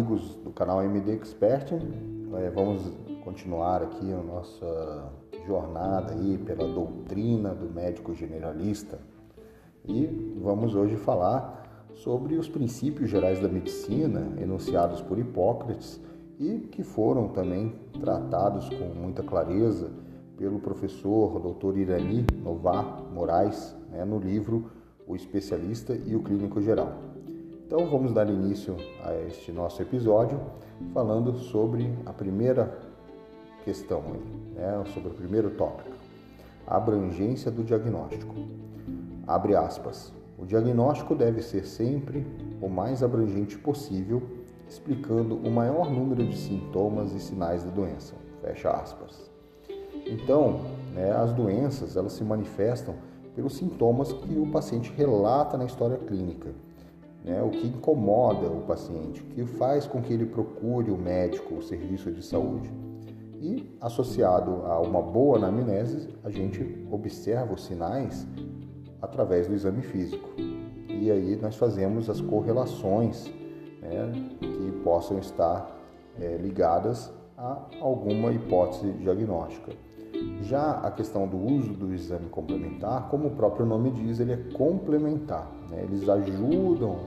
amigos do canal MD Expert, é, vamos continuar aqui a nossa jornada aí pela doutrina do médico generalista e vamos hoje falar sobre os princípios gerais da medicina enunciados por Hipócrates e que foram também tratados com muita clareza pelo professor Dr. Irani Novar Moraes né, no livro O Especialista e o Clínico Geral. Então vamos dar início a este nosso episódio falando sobre a primeira questão, né, sobre o primeiro tópico, a abrangência do diagnóstico. Abre aspas. O diagnóstico deve ser sempre o mais abrangente possível, explicando o maior número de sintomas e sinais da doença. Fecha aspas. Então, né, as doenças elas se manifestam pelos sintomas que o paciente relata na história clínica, né, o que incomoda o paciente, o que faz com que ele procure o médico, o serviço de saúde. E associado a uma boa anamnese, a gente observa os sinais através do exame físico. E aí nós fazemos as correlações né, que possam estar é, ligadas a alguma hipótese diagnóstica. Já a questão do uso do exame complementar, como o próprio nome diz, ele é complementar. Né? Eles ajudam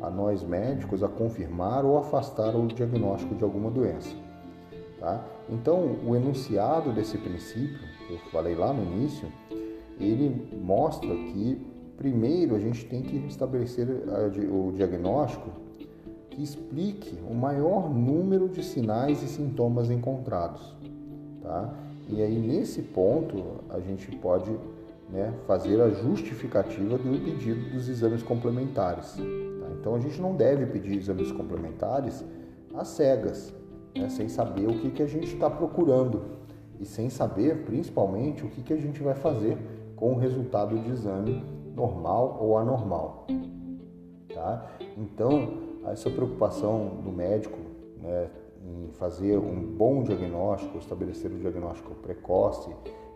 a nós médicos a confirmar ou afastar o diagnóstico de alguma doença. Tá? Então, o enunciado desse princípio, que eu falei lá no início, ele mostra que primeiro a gente tem que estabelecer o diagnóstico que explique o maior número de sinais e sintomas encontrados. Tá? E aí, nesse ponto, a gente pode né, fazer a justificativa do pedido dos exames complementares. Tá? Então, a gente não deve pedir exames complementares às cegas, né, sem saber o que, que a gente está procurando e sem saber, principalmente, o que, que a gente vai fazer com o resultado de exame normal ou anormal. Tá? Então, essa preocupação do médico né, em fazer um bom diagnóstico, estabelecer o um diagnóstico precoce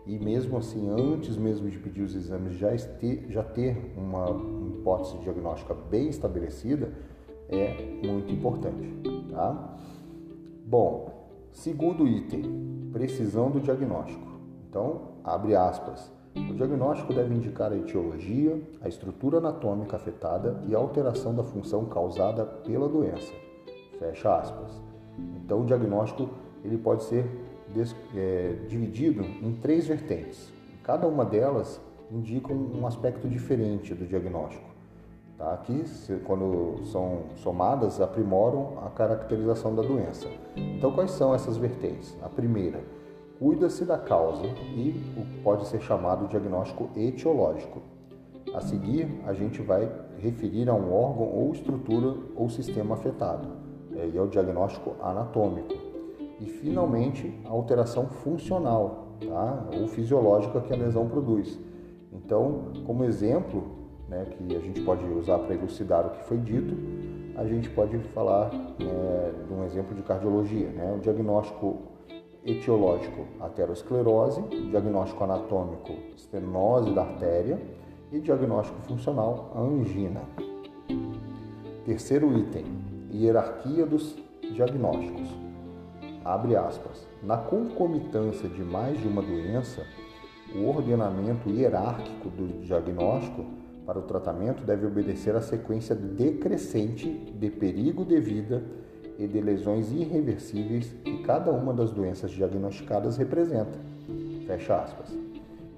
e mesmo assim, antes mesmo de pedir os exames, já ter, já ter uma hipótese diagnóstica bem estabelecida é muito importante. Tá? Bom, segundo item, precisão do diagnóstico. Então, abre aspas. O diagnóstico deve indicar a etiologia, a estrutura anatômica afetada e a alteração da função causada pela doença. Fecha aspas. Então, o diagnóstico ele pode ser é, dividido em três vertentes. Cada uma delas indica um aspecto diferente do diagnóstico. Tá? Aqui, quando são somadas, aprimoram a caracterização da doença. Então, quais são essas vertentes? A primeira, cuida-se da causa e pode ser chamado diagnóstico etiológico. A seguir, a gente vai referir a um órgão ou estrutura ou sistema afetado é, e é o diagnóstico anatômico. E, finalmente, a alteração funcional tá? ou fisiológica que a lesão produz. Então, como exemplo, né, que a gente pode usar para elucidar o que foi dito, a gente pode falar né, de um exemplo de cardiologia, né, o diagnóstico etiológico, aterosclerose, diagnóstico anatômico, estenose da artéria e diagnóstico funcional, angina. Terceiro item, hierarquia dos diagnósticos. Abre aspas. Na concomitância de mais de uma doença, o ordenamento hierárquico do diagnóstico para o tratamento deve obedecer à sequência decrescente de perigo de vida e de lesões irreversíveis que cada uma das doenças diagnosticadas representa. Fecha aspas.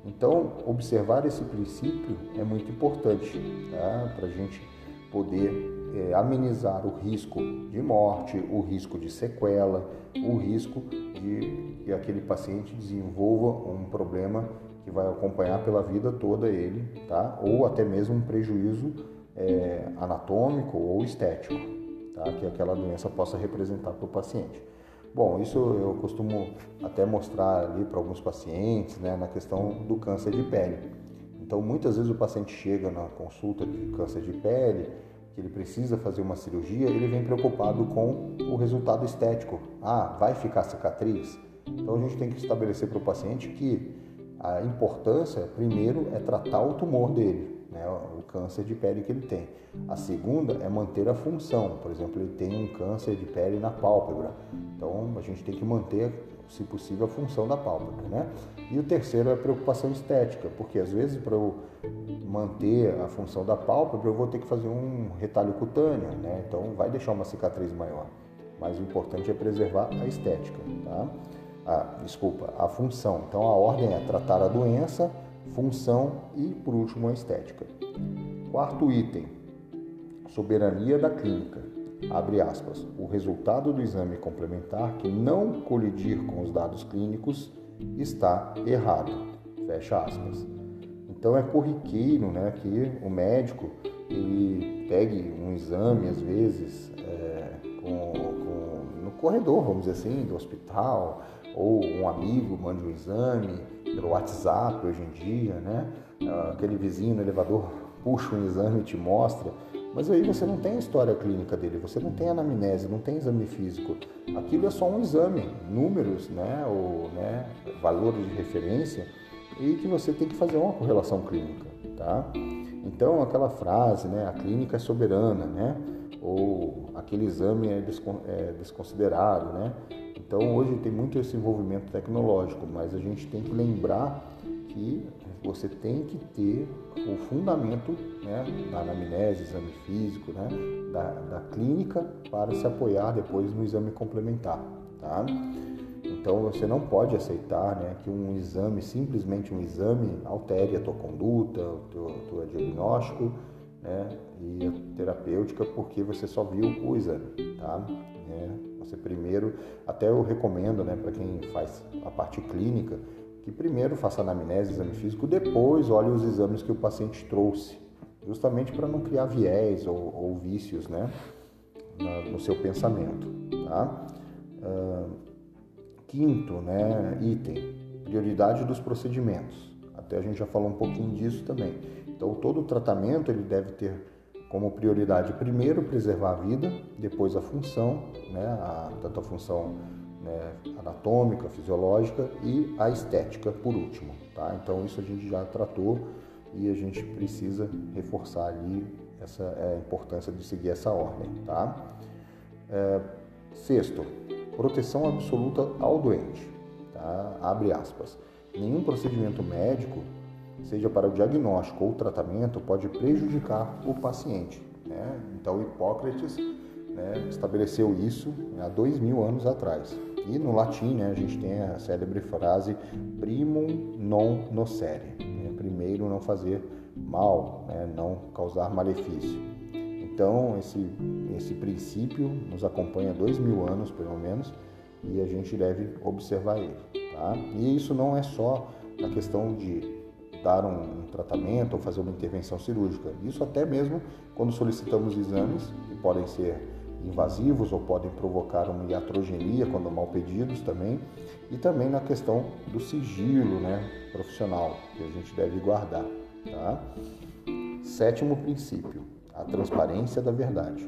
Então, observar esse princípio é muito importante tá? para a gente poder é, amenizar o risco de morte, o risco de sequela, o risco de que aquele paciente desenvolva um problema que vai acompanhar pela vida toda ele, tá? Ou até mesmo um prejuízo é, anatômico ou estético, tá? Que aquela doença possa representar para o paciente. Bom, isso eu costumo até mostrar ali para alguns pacientes, né, na questão do câncer de pele. Então, muitas vezes o paciente chega na consulta de câncer de pele que ele precisa fazer uma cirurgia, ele vem preocupado com o resultado estético. Ah, vai ficar cicatriz? Então a gente tem que estabelecer para o paciente que a importância, primeiro, é tratar o tumor dele. Né, o câncer de pele que ele tem. A segunda é manter a função, por exemplo, ele tem um câncer de pele na pálpebra, então a gente tem que manter, se possível, a função da pálpebra. Né? E o terceiro é a preocupação estética, porque às vezes para eu manter a função da pálpebra eu vou ter que fazer um retalho cutâneo, né? então vai deixar uma cicatriz maior. Mas o importante é preservar a estética, tá? a, desculpa, a função. Então a ordem é tratar a doença, função e, por último, a estética. Quarto item, soberania da clínica. Abre aspas. O resultado do exame complementar que não colidir com os dados clínicos está errado. Fecha aspas. Então é corriqueiro né, que o médico ele pegue um exame, às vezes, é, com, com, no corredor, vamos dizer assim, do hospital, ou um amigo mande um exame pelo WhatsApp hoje em dia, né? Ah, aquele vizinho no elevador puxa um exame e te mostra, mas aí você não tem a história clínica dele, você não tem anamnese, não tem exame físico. Aquilo é só um exame, números, né, ou né, valores de referência e que você tem que fazer uma correlação clínica, tá? Então aquela frase, né, a clínica é soberana, né? Ou aquele exame é, é desconsiderado, né? Então hoje tem muito esse envolvimento tecnológico, mas a gente tem que lembrar que você tem que ter o fundamento né, da anamnese, exame físico, né, da, da clínica para se apoiar depois no exame complementar. Tá? Então você não pode aceitar né, que um exame, simplesmente um exame, altere a tua conduta, o teu, teu diagnóstico né, e a terapêutica porque você só viu o exame. Tá? É, você primeiro, até eu recomendo, né, para quem faz a parte clínica, que primeiro faça anamnese, exame físico, depois olhe os exames que o paciente trouxe, justamente para não criar viés ou, ou vícios, né, no seu pensamento, tá? Uh, quinto, né, item, prioridade dos procedimentos. Até a gente já falou um pouquinho disso também. Então, todo tratamento ele deve ter como prioridade primeiro preservar a vida, depois a função, né, a, tanto a função né, anatômica, fisiológica e a estética por último. Tá? Então isso a gente já tratou e a gente precisa reforçar ali essa é, a importância de seguir essa ordem. Tá? É, sexto, proteção absoluta ao doente. Tá? Abre aspas. Nenhum procedimento médico seja para o diagnóstico ou tratamento, pode prejudicar o paciente. Né? Então, Hipócrates né, estabeleceu isso há dois mil anos atrás. E no latim, né, a gente tem a célebre frase primum non nocere, né? primeiro não fazer mal, né? não causar malefício. Então, esse, esse princípio nos acompanha dois mil anos, pelo menos, e a gente deve observar ele. Tá? E isso não é só na questão de dar um, tratamento ou fazer uma intervenção cirúrgica. Isso até mesmo quando solicitamos exames que podem ser invasivos ou podem provocar uma iatrogenia quando mal pedidos também, e também na questão do sigilo né, profissional que a gente deve guardar. Tá? Sétimo princípio, a transparência da verdade.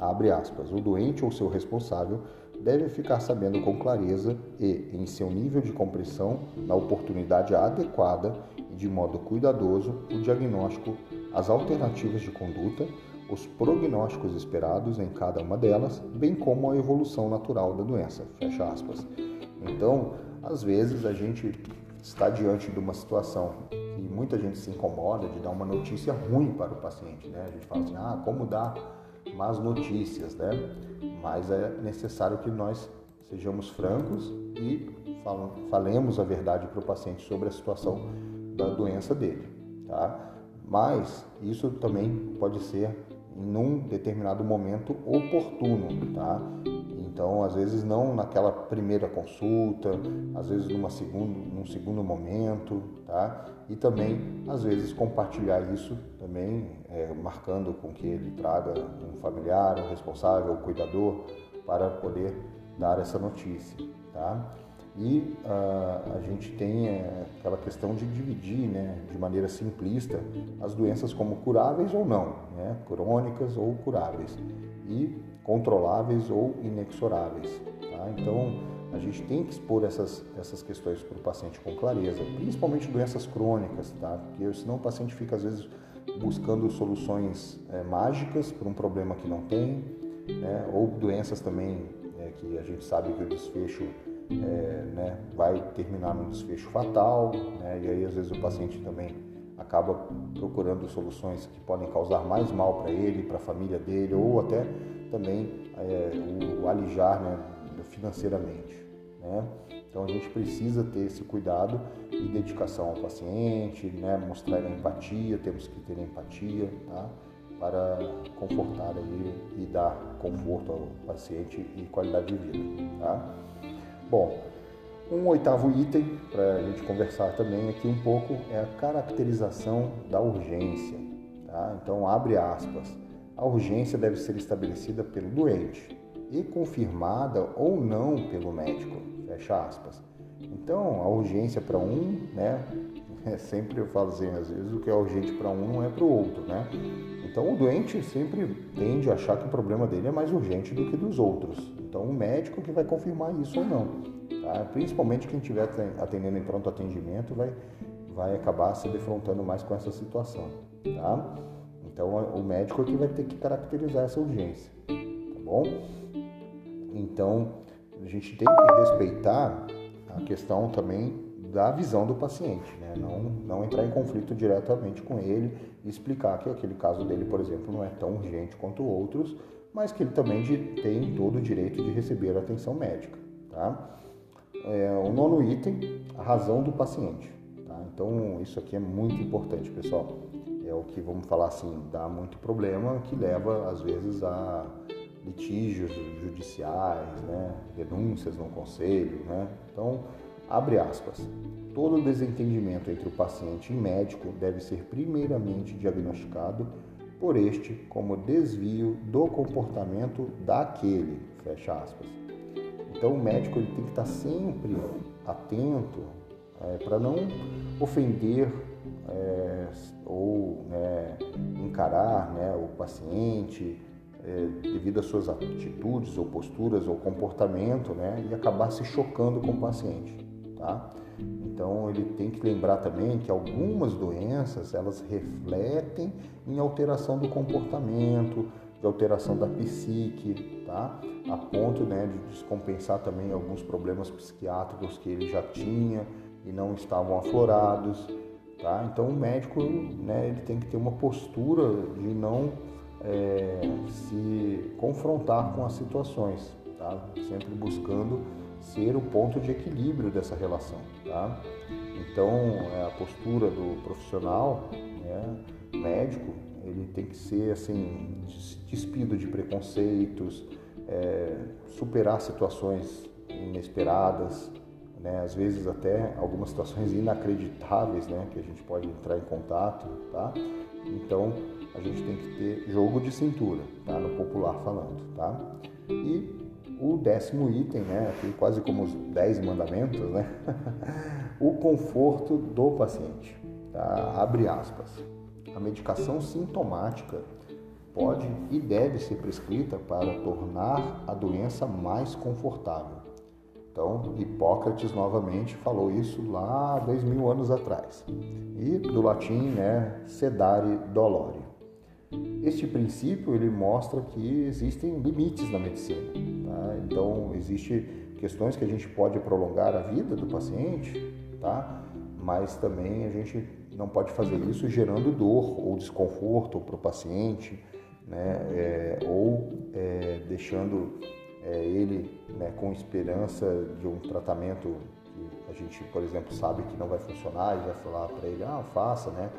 Abre aspas, o doente ou seu responsável deve ficar sabendo com clareza e, em seu nível de compreensão, na oportunidade adequada e de modo cuidadoso, o diagnóstico, as alternativas de conduta, os prognósticos esperados em cada uma delas, bem como a evolução natural da doença. Fecha aspas. Então, às vezes a gente está diante de uma situação que muita gente se incomoda de dar uma notícia ruim para o paciente, né? A gente fala assim, ah, como dar más notícias, né? Mas é necessário que nós sejamos francos e falemos a verdade para o paciente sobre a situação da doença dele, tá? Mas isso também pode ser em um determinado momento oportuno, tá? Então, às vezes não naquela primeira consulta, às vezes numa segundo, num segundo momento, tá? E também, às vezes, compartilhar isso também, é, marcando com que ele traga um familiar, um responsável, um cuidador, para poder dar essa notícia, tá? E uh, a gente tem é, aquela questão de dividir, né, de maneira simplista, as doenças como curáveis ou não, né, crônicas ou curáveis. E controláveis ou inexoráveis. Tá? Então, a gente tem que expor essas, essas questões para o paciente com clareza, principalmente doenças crônicas, tá? Porque senão o paciente fica às vezes buscando soluções é, mágicas para um problema que não tem, né? ou doenças também é, que a gente sabe que o desfecho é, né, vai terminar num desfecho fatal, né? e aí às vezes o paciente também acaba procurando soluções que podem causar mais mal para ele, para a família dele, ou até também é, o alijar né, financeiramente. Né? Então a gente precisa ter esse cuidado e dedicação ao paciente, né? mostrar empatia, temos que ter empatia tá? para confortar aí e dar conforto ao paciente e qualidade de vida. Tá? Bom, um oitavo item para a gente conversar também aqui um pouco é a caracterização da urgência. Tá? Então, abre aspas. A urgência deve ser estabelecida pelo doente e confirmada ou não pelo médico. Fecha aspas. Então, a urgência para um, né? É sempre eu falo assim, às vezes o que é urgente para um não é para o outro, né? Então, o doente sempre tende a achar que o problema dele é mais urgente do que dos outros. Então, o médico que vai confirmar isso ou não. Tá? Principalmente quem estiver atendendo em pronto atendimento vai, vai acabar se defrontando mais com essa situação. Tá? Então, o médico é que vai ter que caracterizar essa urgência. Tá bom? Então, a gente tem que respeitar a questão também da visão do paciente, né? não, não entrar em conflito diretamente com ele e explicar que aquele caso dele, por exemplo, não é tão urgente quanto outros, mas que ele também tem todo o direito de receber atenção médica. Tá? É, o nono item, a razão do paciente. Tá? Então, isso aqui é muito importante, pessoal. É o que, vamos falar assim, dá muito problema, que leva, às vezes, a litígios judiciais, né? denúncias no conselho. Né? Então, abre aspas. Todo desentendimento entre o paciente e médico deve ser primeiramente diagnosticado por este como desvio do comportamento daquele, fecha aspas. Então o médico ele tem que estar sempre atento é, para não ofender é, ou né, encarar né, o paciente é, devido às suas atitudes ou posturas ou comportamento né, e acabar se chocando com o paciente. Tá? Então ele tem que lembrar também que algumas doenças elas refletem em alteração do comportamento, de alteração da psique, tá? A ponto né, de descompensar também alguns problemas psiquiátricos que ele já tinha e não estavam aflorados, tá? Então o médico né, ele tem que ter uma postura de não é, se confrontar com as situações, tá? Sempre buscando ser o ponto de equilíbrio dessa relação, tá? Então, é, a postura do profissional, né, médico, ele tem que ser assim despido de preconceitos, é, superar situações inesperadas, né, às vezes até algumas situações inacreditáveis, né, que a gente pode entrar em contato, tá? Então, a gente tem que ter jogo de cintura, tá? No popular falando, tá? E o décimo item, né, aqui quase como os dez mandamentos, né, o conforto do paciente. Tá? Abre aspas. A medicação sintomática pode e deve ser prescrita para tornar a doença mais confortável. Então, Hipócrates novamente falou isso lá dois mil anos atrás. E do latim, né, sedare dolore. Este princípio ele mostra que existem limites na medicina. Tá? Então, existem questões que a gente pode prolongar a vida do paciente, tá? mas também a gente não pode fazer isso gerando dor ou desconforto para o paciente, né? É, ou é, deixando é, ele né, com esperança de um tratamento que a gente, por exemplo, sabe que não vai funcionar e vai falar para ele, ah, faça, né?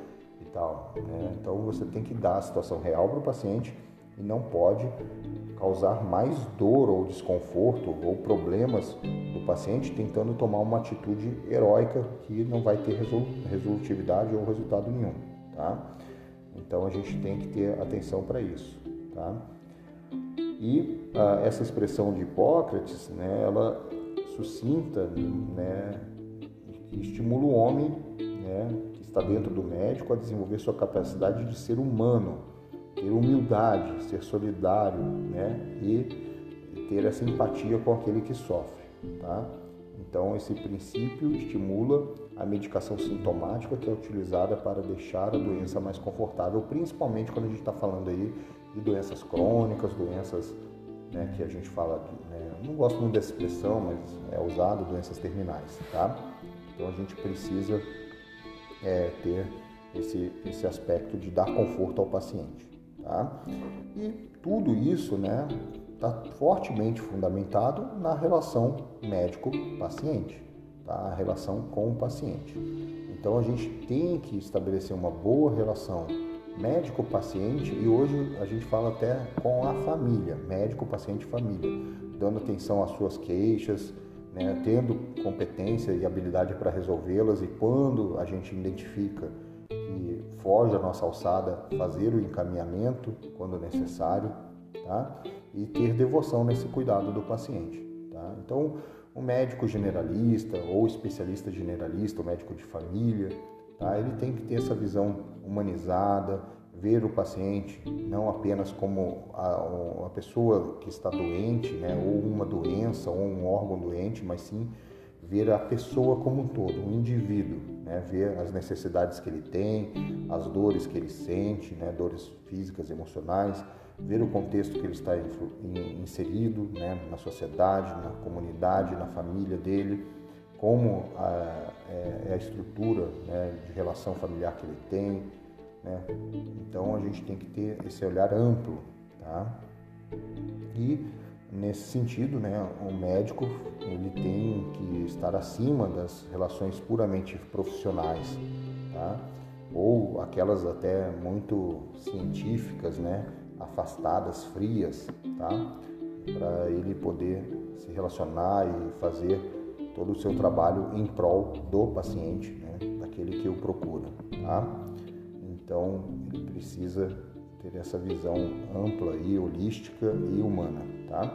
E tal. Né? Então você tem que dar a situação real para o paciente e não pode causar mais dor ou desconforto ou problemas do paciente tentando tomar uma atitude heróica que não vai ter resolutividade ou resultado nenhum, tá? Então a gente tem que ter atenção para isso, tá? E ah, essa expressão de Hipócrates, né, ela sucinta, né, estimula o homem, né, que está dentro do médico a desenvolver sua capacidade de ser humano, ter humildade, ser solidário né? e ter essa empatia com aquele que sofre. tá? Então, esse princípio estimula a medicação sintomática que é utilizada para deixar a doença mais confortável, principalmente quando a gente está falando aí de doenças crônicas, doenças né, que a gente fala, né, não gosto muito dessa expressão, mas é usado, doenças terminais, tá? Então a gente precisa é, ter esse, esse aspecto de dar conforto ao paciente, tá? E tudo isso, né, está fortemente fundamentado na relação médico-paciente, tá? A relação com o paciente. Então a gente tem que estabelecer uma boa relação médico-paciente e hoje a gente fala até com a família, médico, paciente, família, dando atenção às suas queixas, né, tendo competência e habilidade para resolvê-las e quando a gente identifica foge a nossa alçada, fazer o encaminhamento quando necessário, tá? E ter devoção nesse cuidado do paciente, tá? Então, o médico generalista ou especialista generalista, o médico de família, Tá? Ele tem que ter essa visão humanizada, ver o paciente não apenas como a, a pessoa que está doente, né, ou uma doença, ou um órgão doente, mas sim ver a pessoa como um todo, um indivíduo, né, ver as necessidades que ele tem, as dores que ele sente, né, dores físicas, emocionais, ver o contexto que ele está inserido né, na sociedade, na comunidade, na família dele como a, é, é, a estrutura né, de relação familiar que ele tem. Né? Então a gente tem que ter esse olhar amplo. Tá? E nesse sentido, né, o médico ele tem que estar acima das relações puramente profissionais, tá? ou aquelas até muito científicas, né, afastadas, frias, tá? para ele poder se relacionar e fazer todo o seu trabalho em prol do paciente, né, daquele que o procura. Tá? Então, ele precisa ter essa visão ampla e holística e humana. Tá?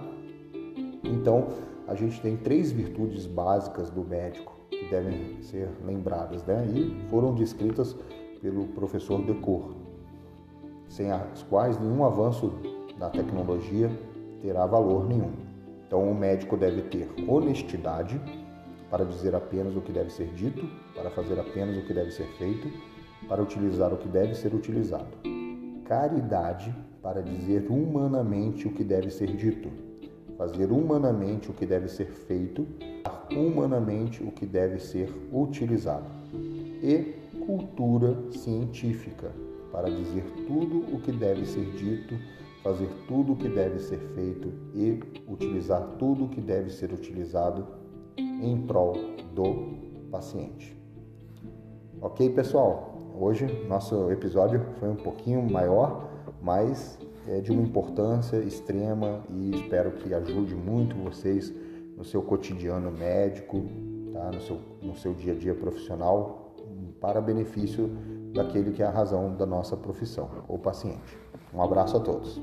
Então, a gente tem três virtudes básicas do médico que devem ser lembradas né? e foram descritas pelo professor Decour, sem as quais nenhum avanço da tecnologia terá valor nenhum. Então, o médico deve ter honestidade, para dizer apenas o que deve ser dito, para fazer apenas o que deve ser feito, para utilizar o que deve ser utilizado. Caridade, para dizer humanamente o que deve ser dito, fazer humanamente o que deve ser feito, humanamente o que deve ser utilizado. E cultura científica, para dizer tudo o que deve ser dito, fazer tudo o que deve ser feito e utilizar tudo o que deve ser utilizado em prol do paciente. Ok, pessoal? Hoje nosso episódio foi um pouquinho maior, mas é de uma importância extrema e espero que ajude muito vocês no seu cotidiano médico, tá? no, seu, no seu dia a dia profissional, para benefício daquele que é a razão da nossa profissão, o paciente. Um abraço a todos.